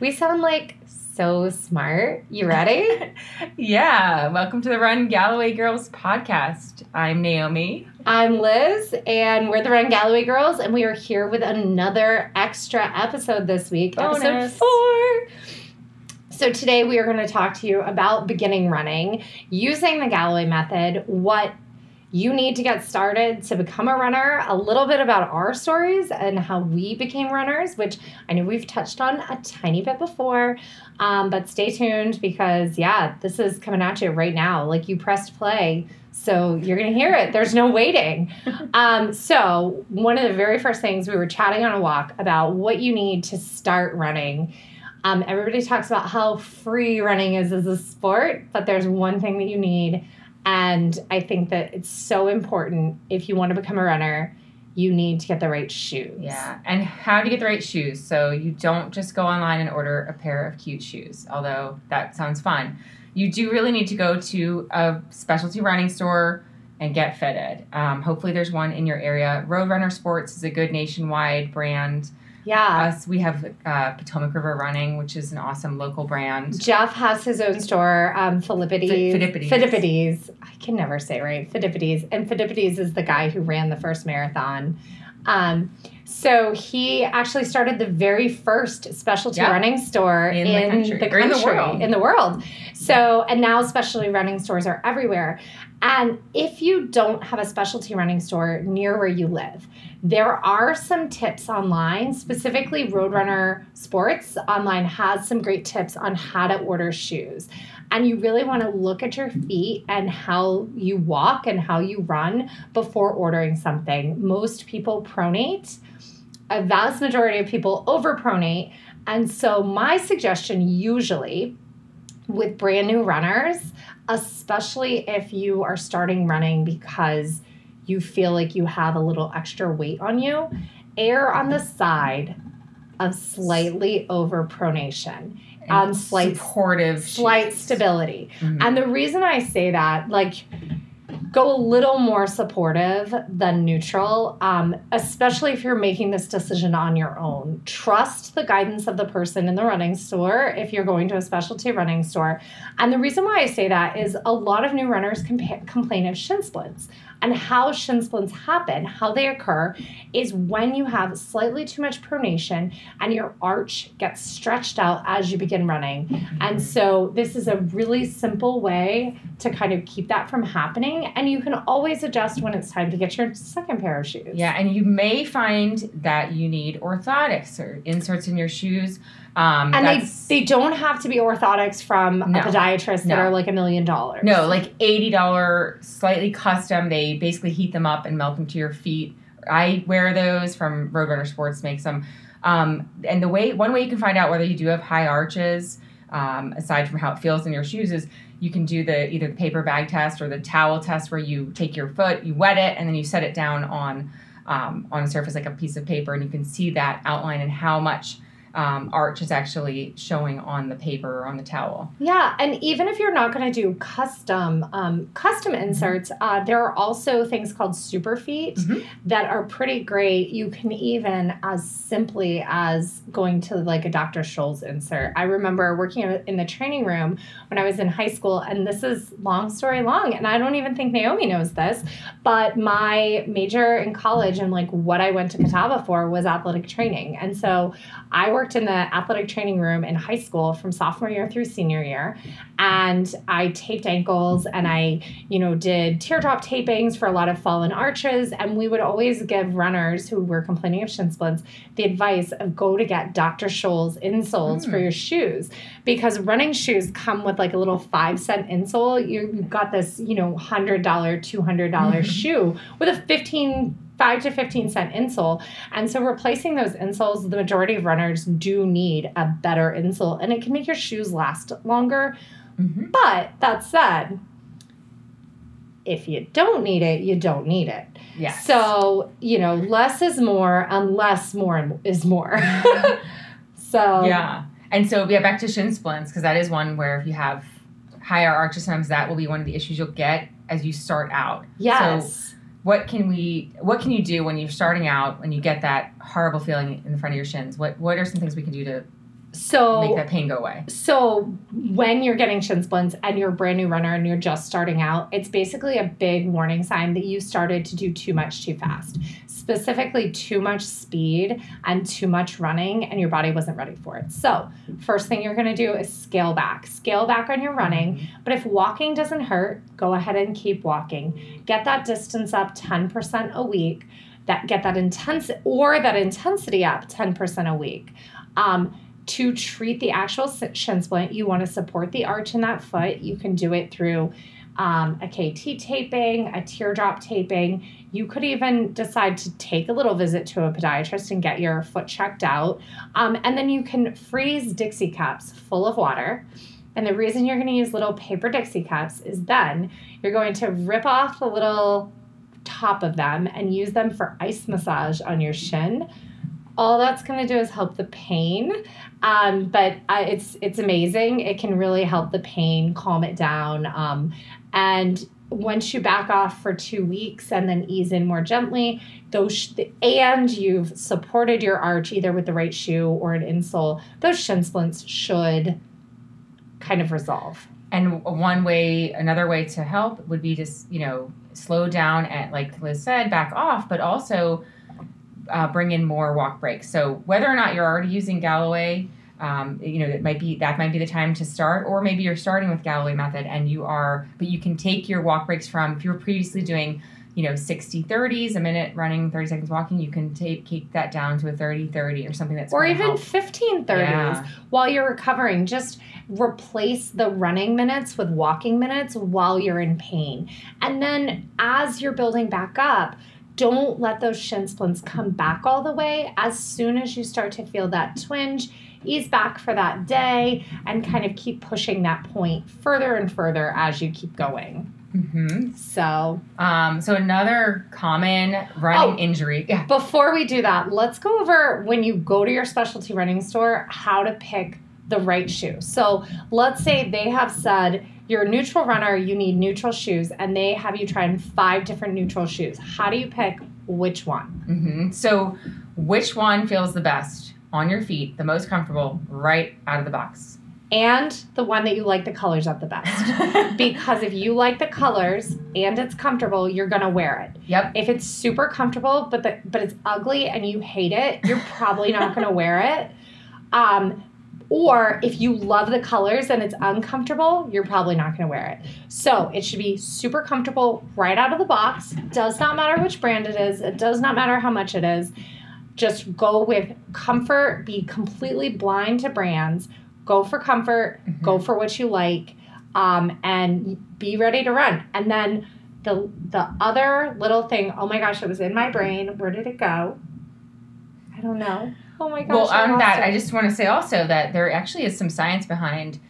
We sound like so smart. You ready? yeah. Welcome to the Run Galloway Girls podcast. I'm Naomi. I'm Liz, and we're the Run Galloway Girls, and we are here with another extra episode this week, Bonus. episode four. So, today we are going to talk to you about beginning running using the Galloway method, what you need to get started to become a runner, a little bit about our stories and how we became runners, which I know we've touched on a tiny bit before. Um, but stay tuned because, yeah, this is coming at you right now. Like you pressed play. So you're going to hear it. There's no waiting. Um, so, one of the very first things we were chatting on a walk about what you need to start running. Um, everybody talks about how free running is as a sport, but there's one thing that you need and I think that it's so important if you want to become a runner, you need to get the right shoes. Yeah. And how do you get the right shoes. So you don't just go online and order a pair of cute shoes, although that sounds fun. You do really need to go to a specialty running store and get fitted. Um, hopefully, there's one in your area. Roadrunner Sports is a good nationwide brand. Yeah. Us, we have uh, Potomac River Running, which is an awesome local brand. Jeff has his own store, um, Philippides. Phidippides. I can never say right. Phidippides. And Phidippides is the guy who ran the first marathon. Um, so he actually started the very first specialty Yeah. running store In in, the country. the Or in the world. in the world. So and now specialty running stores are everywhere. And if you don't have a specialty running store near where you live, there are some tips online, specifically Roadrunner Sports online has some great tips on how to order shoes. And you really want to look at your feet and how you walk and how you run before ordering something. Most people pronate, a vast majority of people overpronate. And so, my suggestion usually with brand new runners, especially if you are starting running because you feel like you have a little extra weight on you, err on the side of slightly overpronation And on slight supportive slight stability. Mhm. And the reason I say that, like, go a little more supportive than neutral, um, especially if you're making this decision on your own. Trust the guidance of the person in the running store if you're going to a specialty running store. And the reason why I say that is a lot of new runners compa- complain of shin splints. And how shin splints happen, how they occur, is when you have slightly too much pronation and your arch gets stretched out as you begin running. And so, this is a really simple way to kind of keep that from happening. And you can always adjust when it's time to get your second pair of shoes. Yeah, and you may find that you need orthotics or inserts in your shoes. Um, And they, they don't have to be orthotics from No. a podiatrist that are like a million dollars. no, like eighty dollar, slightly custom. They basically heat them up and melt them to your feet. I wear those from Roadrunner Sports makes them. Um, and the way one way you can find out whether you do have high arches, um, aside from how it feels in your shoes, is you can do the either the paper bag test or the towel test, where you take your foot, you wet it, and then you set it down on um, on a surface like a piece of paper, and you can see that outline and how much um, arch is actually showing on the paper or on the towel. Yeah, and even if you're not going to do custom um, custom inserts, uh, there are also things called Superfeet Mhm. that are pretty great. You can even as simply as going to like a Dr. Scholl's insert. I remember working in the training room when I was in high school, and this is long story long, and I don't even think Naomi knows this, but my major in college and like what I went to Catawba for was athletic training, and so I worked in the athletic training room in high school from sophomore year through senior year. And I taped ankles and I, you know, did teardrop tapings for a lot of fallen arches. And we would always give runners who were complaining of shin splints the advice of go to get Dr. Scholl's insoles for Mm. your shoes because running shoes come with like a little five cent insole. You- You've got this, you know, $100, $200 shoe with a 15 five to 15 cent insole. And so replacing those insoles, the majority of runners do need a better insole and it can make your shoes last longer. Mm-hmm. But that said, if you don't need it, you don't need it. Yes. So, you know, less is more unless more is more. so, yeah. And so yeah, back to shin splints because that is one where if you have higher arches, sometimes that will be one of the issues you'll get as you start out. yes. What can we? What can you do when you're starting out when you get that horrible feeling in the front of your shins? What What are some things we can do to so make that pain go away. So when you're getting shin splints and you're a brand new runner and you're just starting out, it's basically a big warning sign that you started to do too much too fast. Specifically too much speed and too much running and your body wasn't ready for it. So, first thing you're going to do is scale back. Scale back on your running, but if walking doesn't hurt, go ahead and keep walking. Get that distance up 10% a week. That get that intense or that intensity up 10% a week. Um, to treat the actual shin splint, you want to support the arch in that foot. You can do it through um, a KT taping, a teardrop taping. You could even decide to take a little visit to a podiatrist and get your foot checked out. Um, and then you can freeze Dixie cups full of water. And the reason you're going to use little paper Dixie cups is then you're going to rip off the little top of them and use them for ice massage on your shin all that's going to do is help the pain um, but it's it's amazing. It can really help the pain calm it down um, and once you back off for two weeks and then ease in more gently those and you've supported your arch either with the right shoe or an insole those shin splints should kind of resolve. And one way another way to help would be to you know slow down and like liz said back off but also uh, bring in more walk breaks. So whether or not you're already using Galloway, um, you know, it might be that might be the time to start, or maybe you're starting with Galloway method and you are, but you can take your walk breaks from if you were previously doing, you know, 60 30s, a minute running, 30 seconds walking, you can take, take that down to a 30 30 or something that's or even help. 15 30s yeah. while you're recovering. Just replace the running minutes with walking minutes while you're in pain. And then as you're building back up, don't let those shin splints come back all the way. As soon as you start to feel that twinge, ease back for that day and kind of keep pushing that point further and further as you keep going. Mm-hmm. So, um, so another common running oh, injury. Yeah. Before we do that, let's go over when you go to your specialty running store how to pick the right shoe. So, let's say they have said you're a neutral runner, you need neutral shoes, and they have you try on five different neutral shoes. How do you pick which one? Mm-hmm. So, which one feels the best on your feet, the most comfortable, right out of the box? And the one that you like the colors of the best. because if you like the colors and it's comfortable, you're gonna wear it. Yep. If it's super comfortable but the, but it's ugly and you hate it, you're probably not gonna wear it. Um, or if you love the colors and it's uncomfortable, you're probably not going to wear it. So it should be super comfortable right out of the box. Does not matter which brand it is, it does not matter how much it is. Just go with comfort, be completely blind to brands, go for comfort, mm-hmm. go for what you like, um, and be ready to run. And then the the other little thing, oh my gosh, it was in my brain. Where did it go? I don't know. Oh my gosh. Well, on that, I just want to say also that there actually is some science behind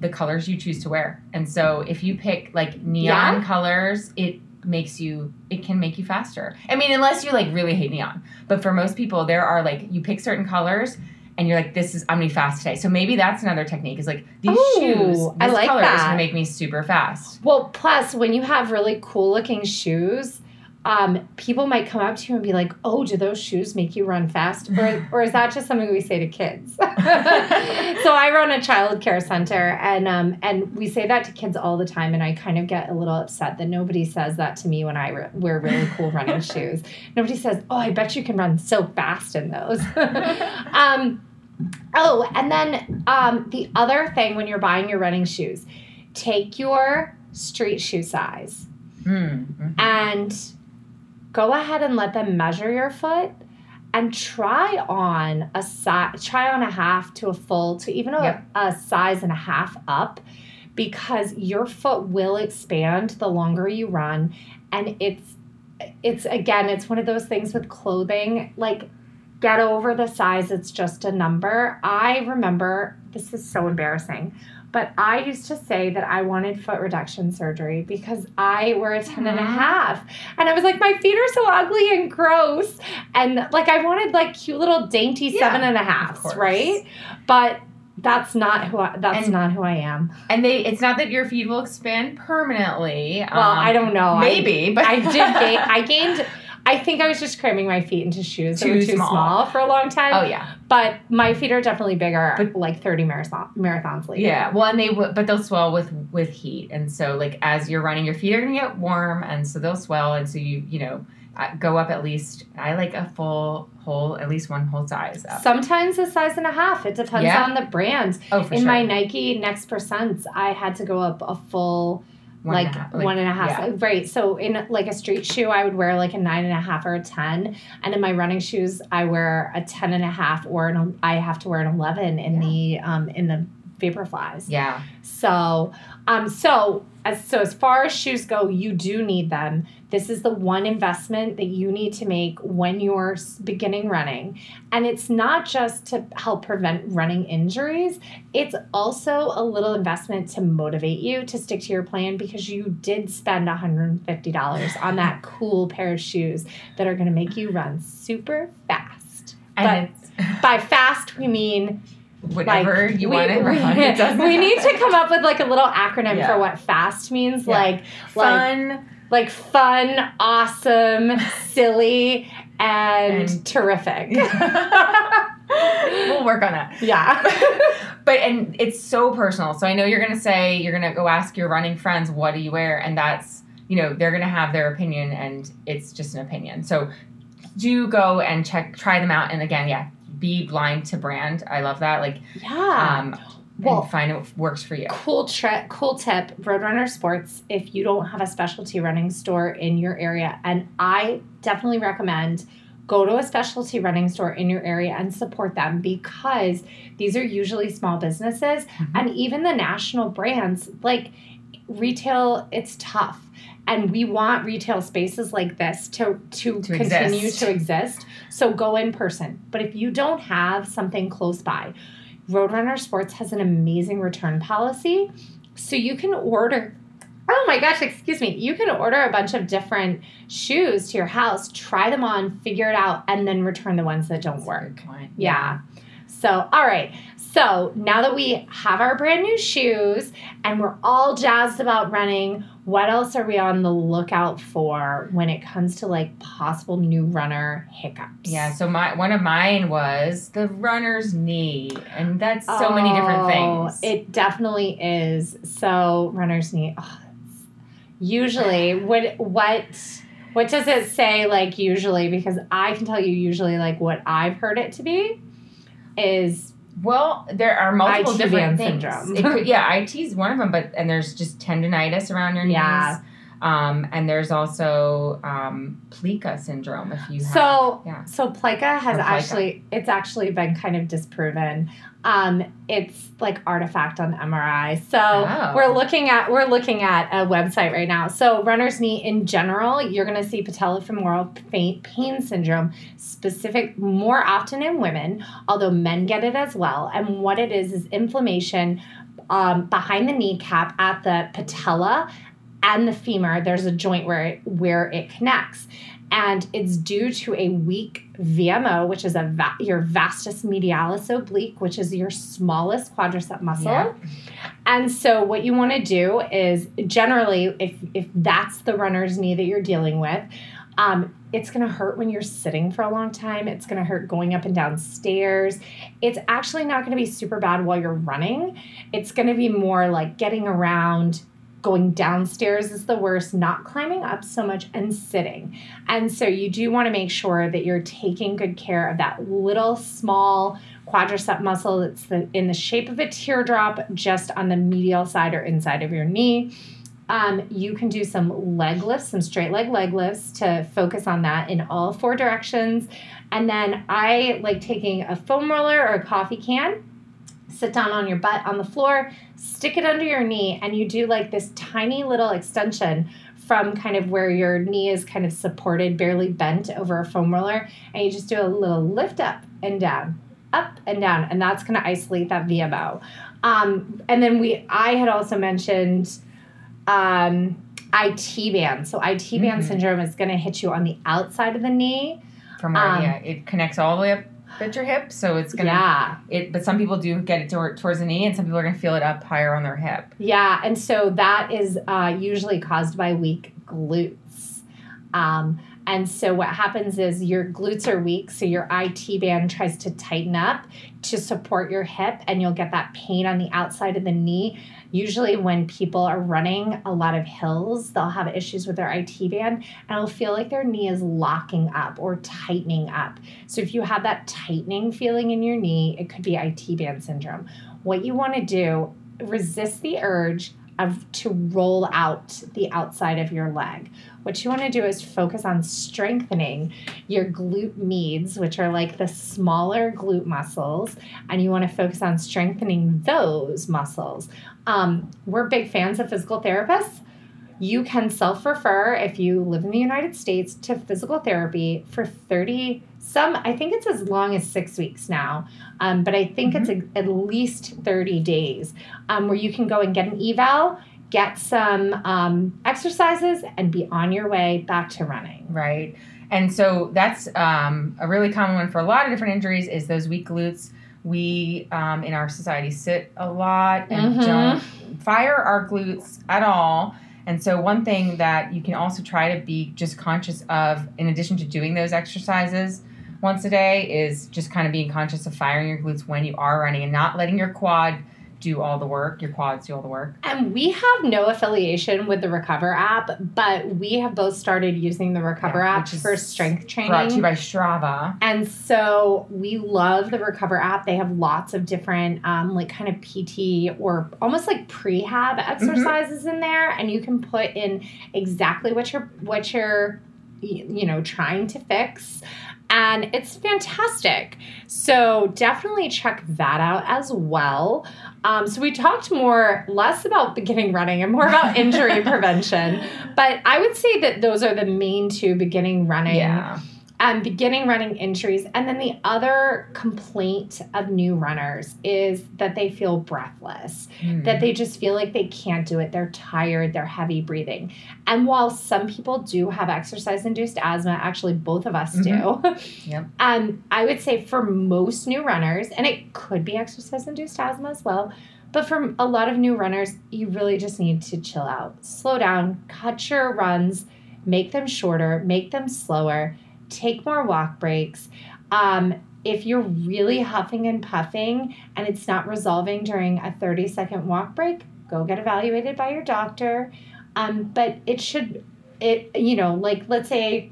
the colors you choose to wear. And so if you pick like neon yeah. colors, it makes you it can make you faster. I mean, unless you like really hate neon. But for most people, there are like you pick certain colors and you're like, this is I'm gonna be fast today. So maybe that's another technique is like these Ooh, shoes, this I like color that. gonna make me super fast. Well, plus when you have really cool looking shoes, um, people might come up to you and be like, "Oh, do those shoes make you run fast?" Or, or is that just something we say to kids? so I run a child care center, and um, and we say that to kids all the time, and I kind of get a little upset that nobody says that to me when I re- wear really cool running shoes. Nobody says, "Oh, I bet you can run so fast in those." um, oh, and then um, the other thing when you're buying your running shoes, take your street shoe size. Mm-hmm. And go ahead and let them measure your foot and try on a size try on a half to a full to even a, yep. a size and a half up because your foot will expand the longer you run and it's it's again it's one of those things with clothing like get over the size it's just a number i remember this is so embarrassing but I used to say that I wanted foot reduction surgery because I wear a 10 and a half. And I was like, my feet are so ugly and gross. And like, I wanted like cute little dainty yeah, seven and a half, right? But that's not who I, that's and, not who I am. And they it's not that your feet will expand permanently. Well, um, I don't know. Maybe, I, but I did gain I gained I think I was just cramming my feet into shoes that were too small. small. for a long time. Oh yeah, But my feet are definitely bigger, But- like 30 marathon, marathons later. yeah. Well, and they w- but they'll swell with with heat, and so like as you're running, your feet are gonna get warm, and so they'll swell, and so you you know uh, go up at least. I like a full whole, at least one whole size up. Sometimes a size and a half. It depends Yeah. on the brand. oh, for In sure. my Nike Next Percents, I had to go up a full One like, and half, one and a half. yeah. Right. So in like a street shoe, I would wear like a nine and a half or a ten, and in my running shoes, I wear a ten and a half or an I have to wear an eleven in the um in the Vaporflies. Yeah. So um so as so as far as shoes go, you do need them. This is the one investment that you need to make when you're beginning running. And it's not just to help prevent running injuries, it's also a little investment to motivate you to stick to your plan because you did spend $150 on that cool pair of shoes that are going to make you run super fast. And By fast, we mean whatever you we, want we, run. It doesn't we need to come up with like a little acronym Yeah. for what fast means, Yeah. like like fun. like fun, awesome, silly, and, And- terrific. we'll work on that. yeah. but and it's so personal. So I know you're gonna say you're gonna go ask your running friends, what do you wear? And that's you know they're gonna have their opinion, and it's just an opinion. So do go and check, try them out, and again, yeah, be blind to brand. I love that. Like, Yeah. um, well, find what works for you. cool trick, cool tip, Roadrunner Sports, if you don't have a specialty running store in your area, and I definitely recommend go to a specialty running store in your area and support them because these are usually small businesses Mhm. and even the national brands like retail it's tough and we want retail spaces like this to to, To continue exist. to exist so go in person but if you don't have something close by roadrunner sports has an amazing return policy so you can order oh my gosh excuse me you can order a bunch of different shoes to your house try them on figure it out and then return the ones that don't That's work point. yeah. So, all right. So, now that we have our brand new shoes and we're all jazzed about running, what else are we on the lookout for when it comes to like possible new runner hiccups? Yeah, so my one of mine was the runner's knee, and that's so many different Oh, things. It definitely is. So, runner's knee. Oh, usually, what what what does it say like usually? Because I can tell you usually like what I've heard it to be is Well, there are multiple IT different things. syndrome. It could, yeah, IT is one of them, but and there's just tendonitis around your knees. Yeah. Um, and there's also um, plica syndrome if you have. So, yeah. so plica has plica. actually it's actually been kind of disproven. Um, it's like artifact on MRI. So Oh. we're looking at we're looking at a website right now. So runner's knee in general, you're going to see patellofemoral pain, pain syndrome specific more often in women, although men get it as well. And what it is is inflammation um, behind the kneecap at the patella and the femur. There's a joint where it, where it connects and it's due to a weak VMO, which is a va- your vastus medialis oblique, which is your smallest quadricep muscle. Yeah. And so, what you want to do is generally, if if that's the runner's knee that you're dealing with, um, it's going to hurt when you're sitting for a long time. It's going to hurt going up and down stairs. It's actually not going to be super bad while you're running. It's going to be more like getting around. Going downstairs is the worst, not climbing up so much and sitting. And so you do want to make sure that you're taking good care of that little small quadricep muscle that's the, in the shape of a teardrop just on the medial side or inside of your knee. Um, you can do some leg lifts, some straight leg leg lifts to focus on that in all four directions. And then I like taking a foam roller or a coffee can, sit down on your butt on the floor, stick it under your knee, and you do like this tiny little extension from kind of where your knee is kind of supported, barely bent over a foam roller, and you just do a little lift up and down, up and down, and that's going to isolate that VMO. Um, and then we, I had also mentioned um, IT band. So IT band Mhm. syndrome is going to hit you on the outside of the knee. From where, Um, yeah, it connects all the way up at your hip, so it's gonna. Yeah, It, but some people do get it toward, towards the knee, and some people are gonna feel it up higher on their hip. yeah, and so that is uh, usually caused by weak glutes. Um, And so what happens is your glutes are weak, so your IT band tries to tighten up to support your hip, and you'll get that pain on the outside of the knee. Usually, when people are running a lot of hills, they'll have issues with their IT band and it'll feel like their knee is locking up or tightening up. So, if you have that tightening feeling in your knee, it could be IT band syndrome. What you want to do, resist the urge of to roll out the outside of your leg. What you want to do is focus on strengthening your glute medius, which are like the smaller glute muscles, and you want to focus on strengthening those muscles. Um, we're big fans of physical therapists. You can self refer if you live in the United States to physical therapy for 30 some i think it's as long as six weeks now um, but i think mm-hmm. it's a, at least 30 days um, where you can go and get an eval get some um, exercises and be on your way back to running right and so that's um, a really common one for a lot of different injuries is those weak glutes we um, in our society sit a lot and mm-hmm. don't fire our glutes at all and so, one thing that you can also try to be just conscious of, in addition to doing those exercises once a day, is just kind of being conscious of firing your glutes when you are running and not letting your quad do all the work, your quads do all the work. And we have no affiliation with the Recover app, but we have both started using the Recover yeah, app for strength training. Brought to you by Strava. And so we love the Recover app. They have lots of different, um, like kind of PT or almost like prehab mm-hmm. exercises mm-hmm. in there, and you can put in exactly what you're what you're you know trying to fix and it's fantastic. So definitely check that out as well. Um, so we talked more, less about beginning running and more about injury prevention. But I would say that those are the main two beginning running. Yeah um, beginning running injuries. And then the other complaint of new runners is that they feel breathless, mm. that they just feel like they can't do it. They're tired, they're heavy breathing. And while some people do have exercise induced asthma, actually, both of us mm-hmm. do. Yep. Um, I would say for most new runners, and it could be exercise induced asthma as well. But for a lot of new runners, you really just need to chill out, slow down, cut your runs, make them shorter, make them slower, take more walk breaks. Um, if you're really huffing and puffing and it's not resolving during a 30 second walk break, go get evaluated by your doctor. Um, but it should, it you know, like let's say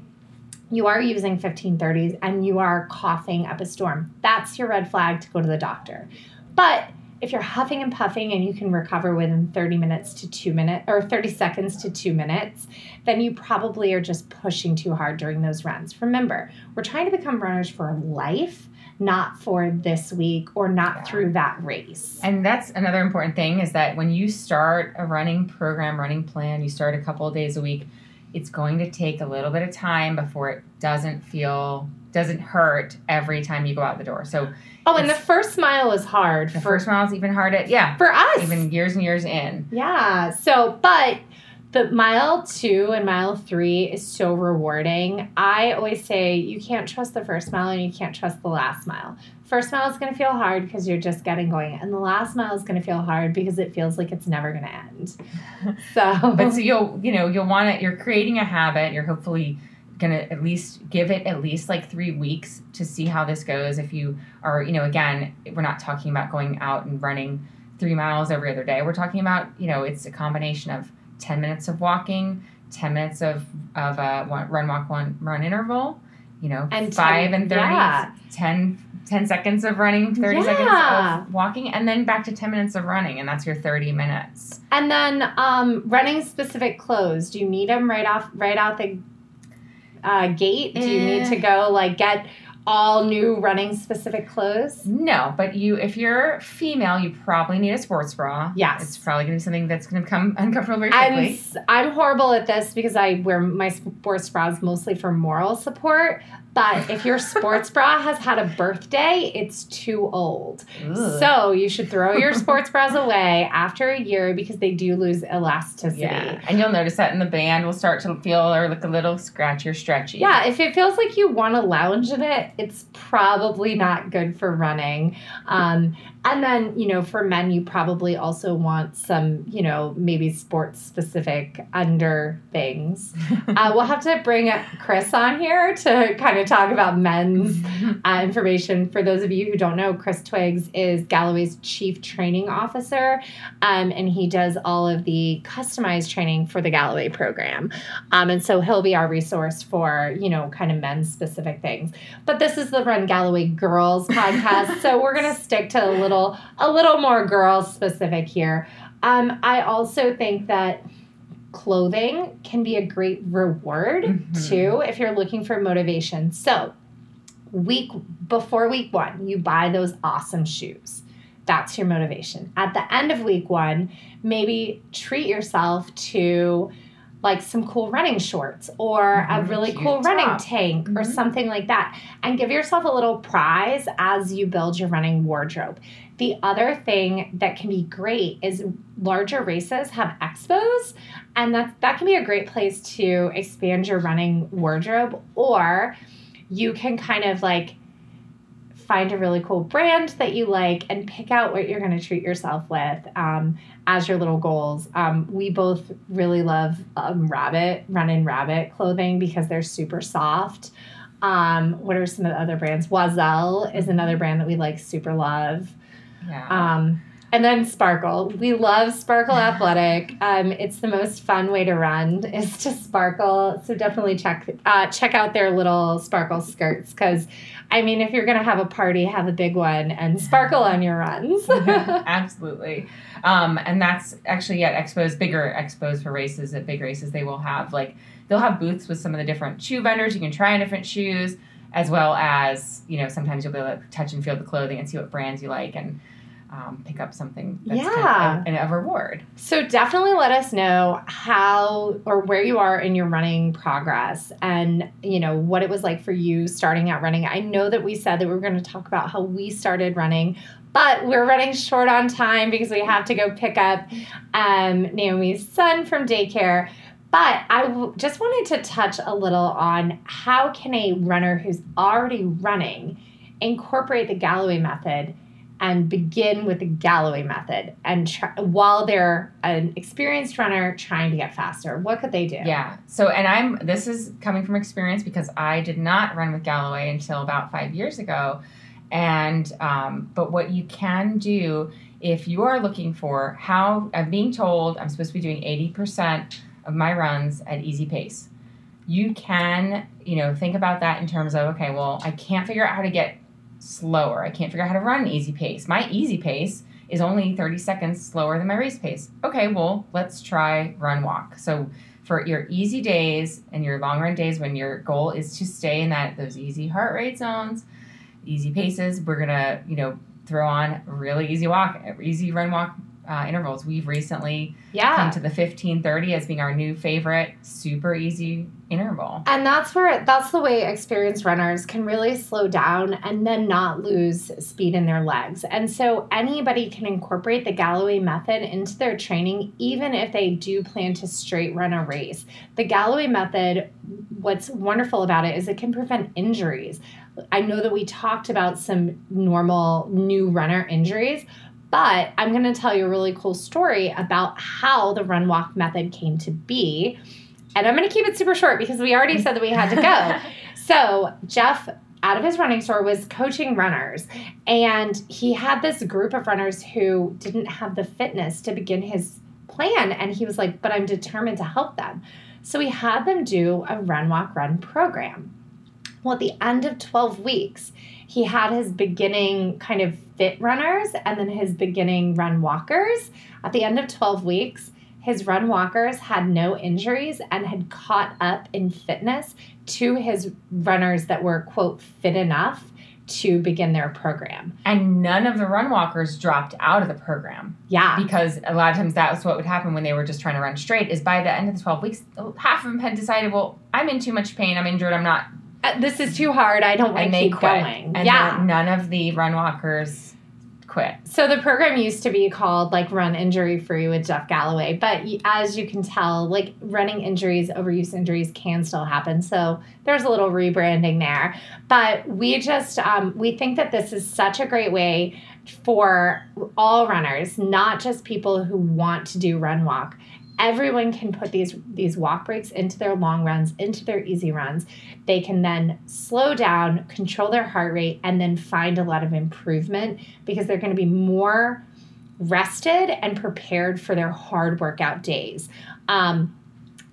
you are using 1530s and you are coughing up a storm. That's your red flag to go to the doctor. But if you're huffing and puffing and you can recover within 30 minutes to two minutes or 30 seconds to two minutes, then you probably are just pushing too hard during those runs. Remember, we're trying to become runners for life, not for this week or not yeah. through that race. And that's another important thing is that when you start a running program, running plan, you start a couple of days a week, it's going to take a little bit of time before it doesn't feel doesn't hurt every time you go out the door. So Oh, and the first mile is hard. The for, first mile is even harder. Yeah. For us. Even years and years in. Yeah. So, but the mile two and mile three is so rewarding. I always say you can't trust the first mile and you can't trust the last mile. First mile is going to feel hard because you're just getting going, and the last mile is going to feel hard because it feels like it's never going to end. So, but so you'll you know you'll want it. You're creating a habit. You're hopefully gonna at least give it at least like three weeks to see how this goes if you are you know again we're not talking about going out and running three miles every other day we're talking about you know it's a combination of 10 minutes of walking 10 minutes of of a run walk one run interval you know and 5 and 30 yeah. 10 10 seconds of running 30 yeah. seconds of walking and then back to 10 minutes of running and that's your 30 minutes and then um, running specific clothes do you need them right off right out the uh, gate? Do you need to eh. go like get all new running specific clothes? No, but you if you're female, you probably need a sports bra. Yes. It's probably gonna be something that's gonna become uncomfortable very quickly. I'm, I'm horrible at this because I wear my sports bras mostly for moral support, but if your sports bra has had a birthday, it's too old. Ugh. So you should throw your sports bras away after a year because they do lose elasticity. Yeah. And you'll notice that in the band will start to feel or look a little scratchy or stretchy. Yeah, if it feels like you want to lounge in it, it's probably not good for running. Um, And then, you know, for men, you probably also want some, you know, maybe sports specific under things. uh, we'll have to bring Chris on here to kind of talk about men's uh, information. For those of you who don't know, Chris Twiggs is Galloway's chief training officer, um, and he does all of the customized training for the Galloway program. Um, and so he'll be our resource for, you know, kind of men's specific things. But this is the Run Galloway Girls podcast, so we're going to stick to a little little a little more girl specific here. Um, I also think that clothing can be a great reward mm-hmm. too if you're looking for motivation. So, week before week 1, you buy those awesome shoes. That's your motivation. At the end of week 1, maybe treat yourself to like some cool running shorts or mm-hmm, a really cool top. running tank mm-hmm. or something like that and give yourself a little prize as you build your running wardrobe. The other thing that can be great is larger races have expos, and that that can be a great place to expand your running wardrobe. Or you can kind of like find a really cool brand that you like and pick out what you're going to treat yourself with um, as your little goals. Um, we both really love um, rabbit, run in rabbit clothing because they're super soft. Um, what are some of the other brands? Oiselle is another brand that we like super love. Yeah. Um, and then Sparkle. We love Sparkle Athletic. Um, it's the most fun way to run is to sparkle. So definitely check uh, check out their little sparkle skirts because, I mean, if you're gonna have a party, have a big one and sparkle on your runs. Absolutely, um, and that's actually at expos, bigger expos for races. At big races, they will have like they'll have booths with some of the different shoe vendors. You can try on different shoes, as well as you know sometimes you'll be able to touch and feel the clothing and see what brands you like and um, pick up something that's yeah. kind of a, a, reward. So definitely let us know how or where you are in your running progress and you know what it was like for you starting out running. I know that we said that we were going to talk about how we started running, but we're running short on time because we have to go pick up um, Naomi's son from daycare. But I w- just wanted to touch a little on how can a runner who's already running incorporate the Galloway method and begin with the Galloway method and try, while they're an experienced runner trying to get faster what could they do? Yeah. So and i'm this is coming from experience because i did not run with Galloway until about five years ago. And um, but what you can do if you are looking for how i'm being told i'm supposed to be doing 80% of my runs at easy pace. You can you know think about that in terms of okay well i can't figure out how to get slower. I can't figure out how to run an easy pace. My easy pace is only 30 seconds slower than my race pace. Okay, well, let's try run walk. So for your easy days and your long run days when your goal is to stay in that those easy heart rate zones, easy paces, we're going to, you know, throw on really easy walk, easy run walk uh, intervals. We've recently yeah. come to the 1530 as being our new favorite, super easy interval. And that's where that's the way experienced runners can really slow down and then not lose speed in their legs. And so anybody can incorporate the Galloway method into their training even if they do plan to straight run a race. The Galloway method what's wonderful about it is it can prevent injuries. I know that we talked about some normal new runner injuries, but I'm going to tell you a really cool story about how the run walk method came to be. And I'm going to keep it super short because we already said that we had to go. so, Jeff out of his running store was coaching runners and he had this group of runners who didn't have the fitness to begin his plan and he was like but i'm determined to help them so he had them do a run walk run program well at the end of 12 weeks he had his beginning kind of fit runners and then his beginning run walkers. At the end of 12 weeks, his run walkers had no injuries and had caught up in fitness to his runners that were, quote, fit enough to begin their program. And none of the run walkers dropped out of the program. Yeah. Because a lot of times that was what would happen when they were just trying to run straight is by the end of the 12 weeks, half of them had decided, well, I'm in too much pain, I'm injured, I'm not this is too hard. I don't want to keep going. And yeah. none of the run walkers quit. So the program used to be called like Run Injury Free with Jeff Galloway, but as you can tell, like running injuries, overuse injuries can still happen. So there's a little rebranding there. But we just um, we think that this is such a great way for all runners, not just people who want to do run walk. Everyone can put these these walk breaks into their long runs, into their easy runs. They can then slow down, control their heart rate, and then find a lot of improvement because they're going to be more rested and prepared for their hard workout days. Um,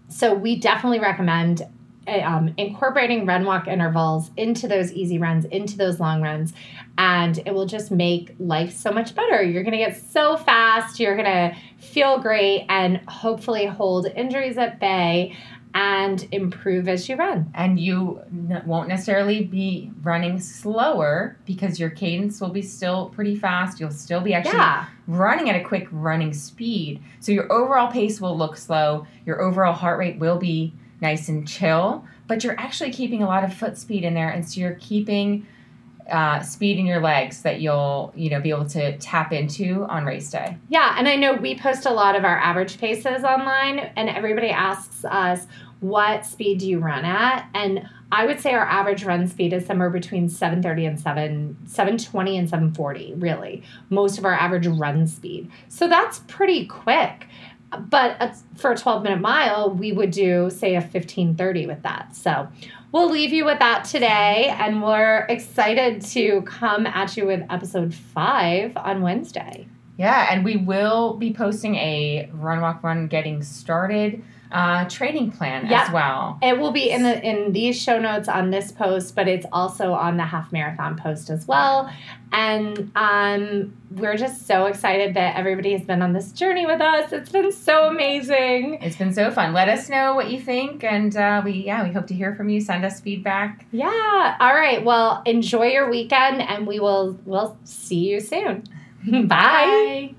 so we definitely recommend um, incorporating run walk intervals into those easy runs, into those long runs, and it will just make life so much better. You're going to get so fast, you're going to feel great, and hopefully hold injuries at bay and improve as you run. And you n- won't necessarily be running slower because your cadence will be still pretty fast. You'll still be actually Yeah. running at a quick running speed. So your overall pace will look slow. Your overall heart rate will be nice and chill, but you're actually keeping a lot of foot speed in there. And so you're keeping uh, speed in your legs that you'll you know be able to tap into on race day. Yeah, and I know we post a lot of our average paces online, and everybody asks us, what speed do you run at? And I would say our average run speed is somewhere between 730 and 7 720 and 740, really. Most of our average run speed. So that's pretty quick. But for a 12 minute mile, we would do, say, a 1530 with that. So we'll leave you with that today, and we're excited to come at you with episode five on Wednesday. Yeah, and we will be posting a run walk run getting started uh, training plan Yeah. as well. It will be in the in these show notes on this post, but it's also on the half marathon post as well. And um, we're just so excited that everybody has been on this journey with us. It's been so amazing. It's been so fun. Let us know what you think, and uh, we yeah we hope to hear from you. Send us feedback. Yeah. All right. Well, enjoy your weekend, and we will we'll see you soon. Bye. Bye.